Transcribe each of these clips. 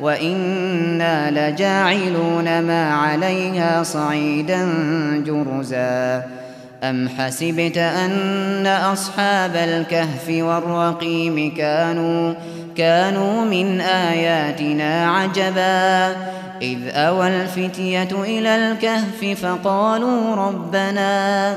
وإنا لجاعلون ما عليها صعيدا جرزا أم حسبت أن أصحاب الكهف والرقيم كانوا كانوا من آياتنا عجبا إذ أوى الفتية إلى الكهف فقالوا ربنا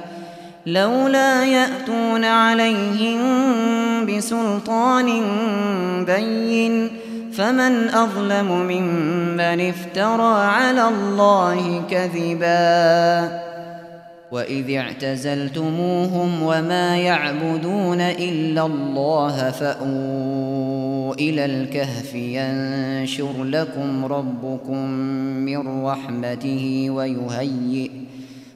لولا يأتون عليهم بسلطان بين فمن أظلم ممن افترى على الله كذبا وإذ اعتزلتموهم وما يعبدون إلا الله فأووا إلى الكهف ينشر لكم ربكم من رحمته ويهيئ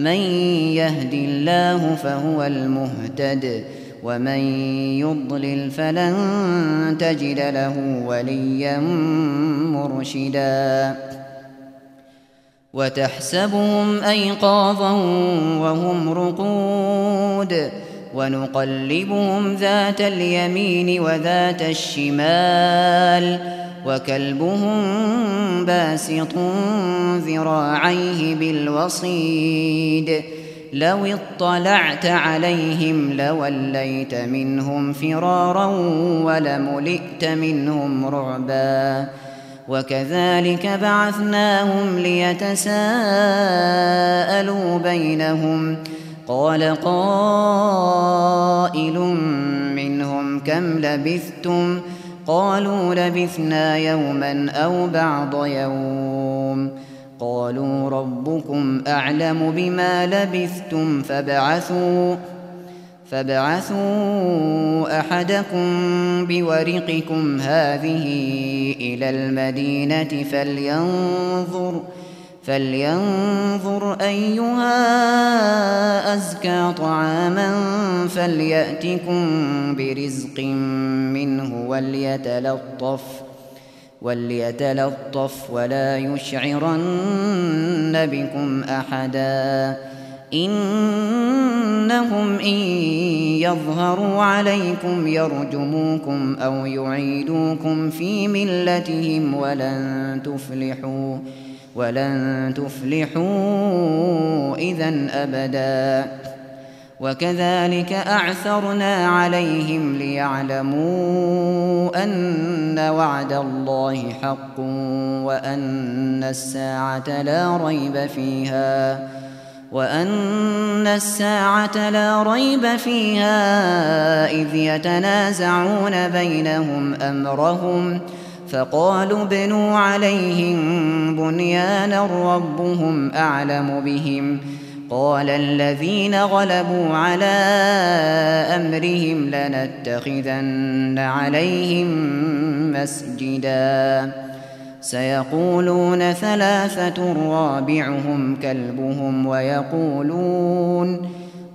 من يهد الله فهو المهتد ومن يضلل فلن تجد له وليا مرشدا. وتحسبهم أيقاظا وهم رقود ونقلبهم ذات اليمين وذات الشمال. وكلبهم باسط ذراعيه بالوصيد. لو اطلعت عليهم لوليت منهم فرارا ولملئت منهم رعبا. وكذلك بعثناهم ليتساءلوا بينهم. قال قائل منهم كم لبثتم ؟ قالوا لبثنا يوما أو بعض يوم. قالوا ربكم أعلم بما لبثتم فابعثوا فابعثوا أحدكم بورقكم هذه إلى المدينة فلينظر فلينظر أيها أزكى طعاما فليأتكم برزق منه وليتلطف وليتلطف ولا يشعرن بكم أحدا إنهم إن يظهروا عليكم يرجموكم أو يعيدوكم في ملتهم ولن تفلحوا ولن تفلحوا إذا أبدا. وكذلك أعثرنا عليهم ليعلموا أن وعد الله حق وأن الساعة لا ريب فيها وأن الساعة لا ريب فيها إذ يتنازعون بينهم أمرهم ۖ فقالوا ابنوا عليهم بنيانا ربهم أعلم بهم. قال الذين غلبوا على أمرهم لنتخذن عليهم مسجدا. سيقولون ثلاثة رابعهم كلبهم ويقولون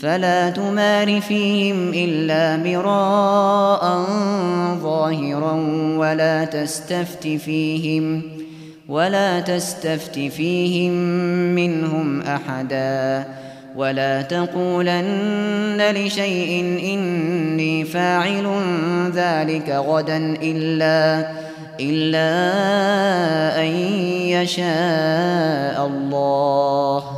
فلا تمار فيهم إلا مراء ظاهرا ولا تستفت فيهم ولا تستفت فيهم منهم أحدا ولا تقولن لشيء إني فاعل ذلك غدا إلا إلا أن يشاء الله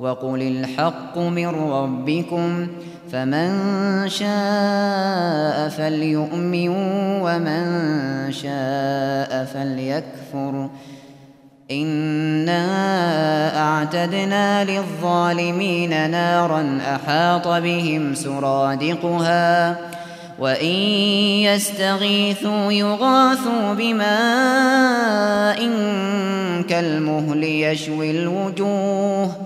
وقل الحق من ربكم فمن شاء فليؤمن ومن شاء فليكفر إنا أعتدنا للظالمين نارا أحاط بهم سرادقها وإن يستغيثوا يغاثوا بماء كالمهل يشوي الوجوه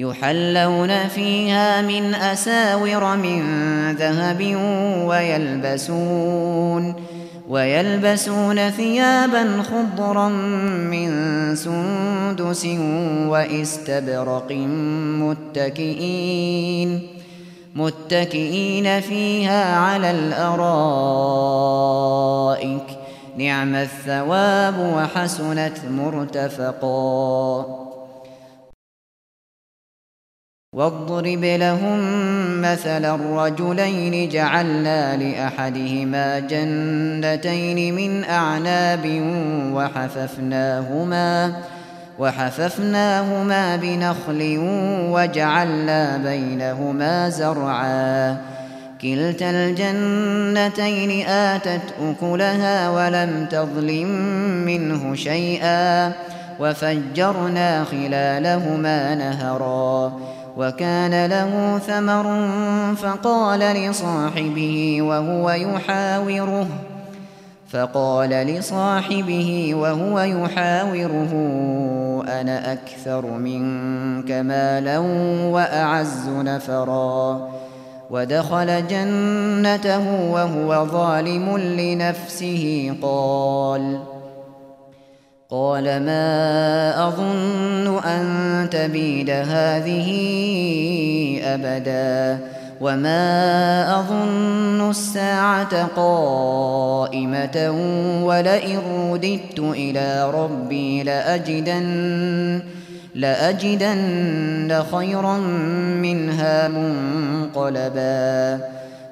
يحلون فيها من أساور من ذهب ويلبسون ويلبسون ثيابا خضرا من سندس واستبرق متكئين متكئين فيها على الأرائك نعم الثواب وحسنت مرتفقا واضرب لهم مثلا الرجلين جعلنا لأحدهما جنتين من أعناب وحففناهما وحففناهما بنخل وجعلنا بينهما زرعا. كلتا الجنتين آتت أكلها ولم تظلم منه شيئا وفجرنا خلالهما نهرا. وكان له ثمر فقال لصاحبه وهو يحاوره فقال لصاحبه وهو يحاوره أنا أكثر منك مالا وأعز نفرا. ودخل جنته وهو ظالم لنفسه قال قال ما أظن أن تبيد هذه أبدا وما أظن الساعة قائمة ولئن رددت إلى ربي لأجدن لأجدن خيرا منها منقلبا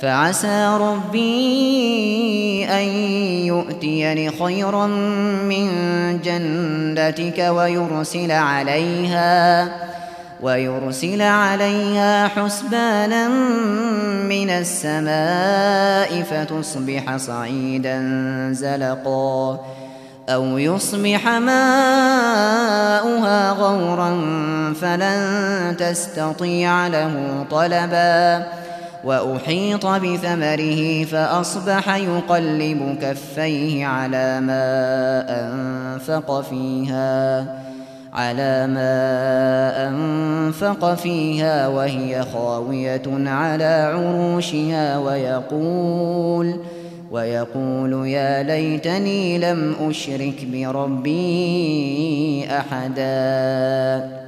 فعسى ربي أن يؤتيني خيرا من جنتك ويرسل عليها ويرسل عليها حسبانا من السماء فتصبح صعيدا زلقا أو يصبح ماؤها غورا فلن تستطيع له طلبا وأحيط بثمره فأصبح يقلب كفيه على ما أنفق فيها على ما أنفق فيها وهي خاوية على عروشها ويقول ويقول يا ليتني لم أشرك بربي أحداً.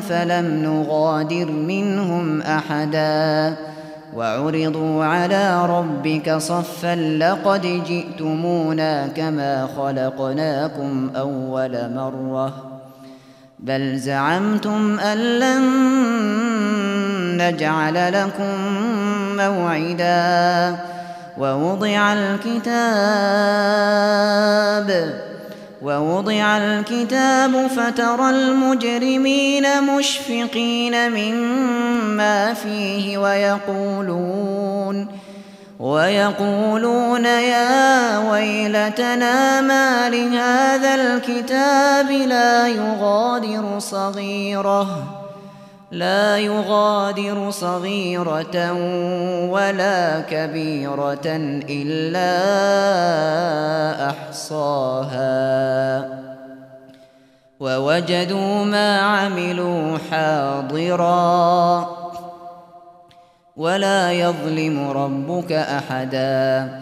فلم نغادر منهم أحدا. وعرضوا على ربك صفا لقد جئتمونا كما خلقناكم أول مرة. بل زعمتم أن لن نجعل لكم موعدا. ووضع الكتاب ووضع الكتاب فترى المجرمين مشفقين مما فيه ويقولون ويقولون يا ويلتنا ما لهذا الكتاب لا يغادر صغيرة لا يغادر صغيرة ولا كبيرة إلا أحصاها. ووجدوا ما عملوا حاضراً. ولا يظلم ربك أحدا.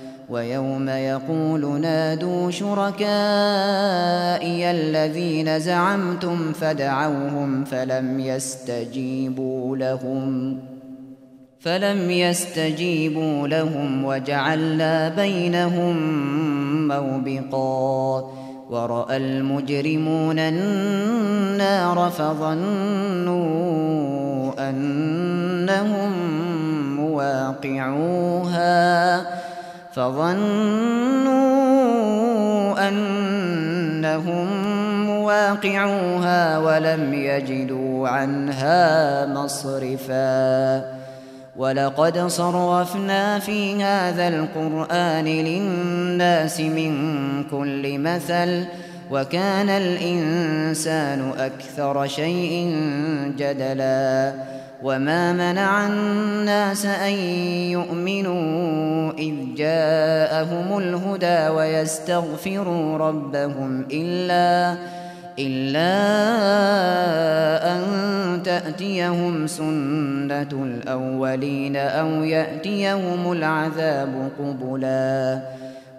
ويوم يقول نادوا شركائي الذين زعمتم فدعوهم فلم يستجيبوا لهم فلم يستجيبوا لهم وجعلنا بينهم موبقا. ورأى المجرمون النار فظنوا أنهم مواقعوها. فظنوا أنهم مواقعوها ولم يجدوا عنها مصرفاً. ولقد صرفنا في هذا القرآن للناس من كل مثل وكان الإنسان أكثر شيء جدلا وما منع الناس أن يؤمنوا إذ جاءهم الهدى ويستغفروا ربهم إلا إلا أن تأتيهم سنة الأولين أو يأتيهم العذاب قبلا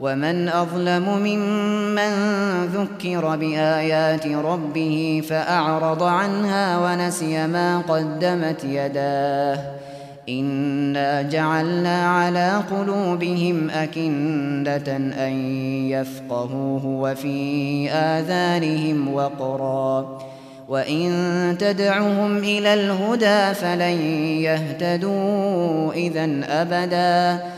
ومن أظلم ممن ذكر بآيات ربه فأعرض عنها ونسي ما قدمت يداه. إنا جعلنا على قلوبهم أكندة أن يفقهوه وفي آذانهم وقرا. وإن تدعهم إلى الهدى فلن يهتدوا إذا أبدا.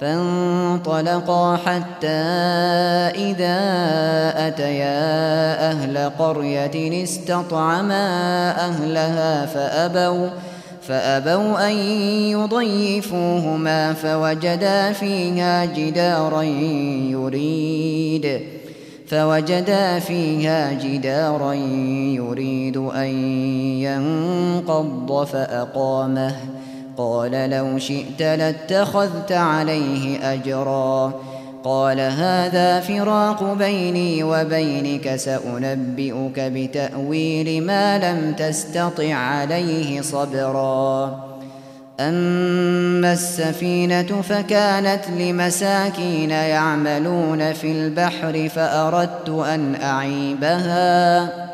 فانطلقا حتى إذا أتيا أهل قرية استطعما أهلها فأبوا فأبوا أن يضيفوهما فوجدا فيها جدارا يريد فوجدا فيها جدارا يريد أن ينقض فأقامه. قال لو شئت لاتخذت عليه أجرا. قال هذا فراق بيني وبينك سأنبئك بتأويل ما لم تستطع عليه صبرا. أما السفينة فكانت لمساكين يعملون في البحر فأردت أن أعيبها.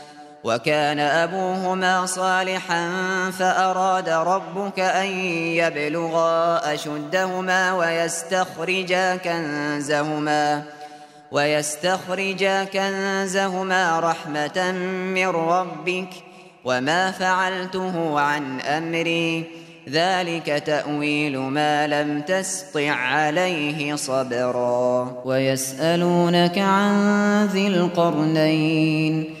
وكان أبوهما صالحا فأراد ربك أن يبلغا أشدهما ويستخرجا كنزهما ويستخرجا كنزهما رحمة من ربك وما فعلته عن أمري. ذلك تأويل ما لم تسطع عليه صبرا. ويسألونك عن ذي القرنين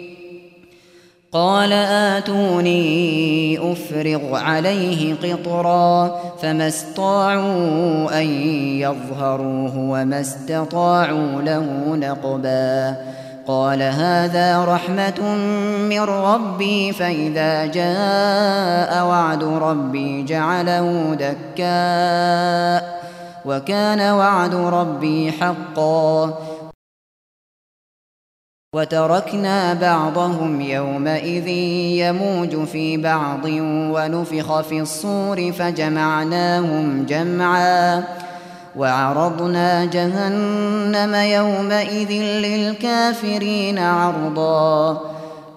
قال آتوني أفرغ عليه قطرا فما استطاعوا أن يظهروه وما استطاعوا له نقبا. قال هذا رحمة من ربي فإذا جاء وعد ربي جعله دكاء. وكان وعد ربي حقا. وتركنا بعضهم يومئذ يموج في بعض ونفخ في الصور فجمعناهم جمعا وعرضنا جهنم يومئذ للكافرين عرضا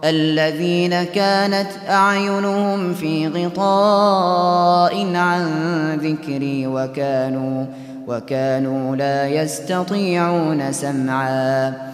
الذين كانت أعينهم في غطاء عن ذكري وكانوا وكانوا لا يستطيعون سمعا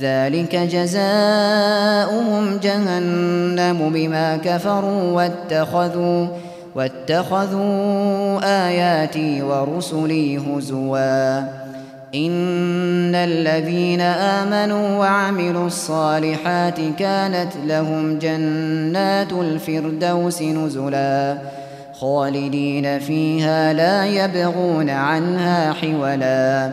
ذلك جزاؤهم جهنم بما كفروا واتخذوا واتخذوا آياتي ورسلي هزوا. إن الذين آمنوا وعملوا الصالحات كانت لهم جنات الفردوس نزلا. خالدين فيها لا يبغون عنها حولا.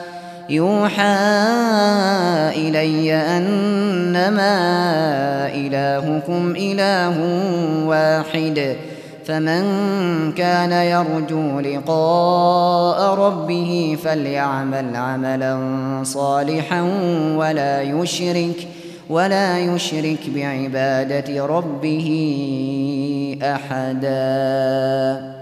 يوحى إلي أنما إلهكم إله واحد فمن كان يرجو لقاء ربه فليعمل عملا صالحا ولا يشرك ولا يشرك بعبادة ربه أحداً.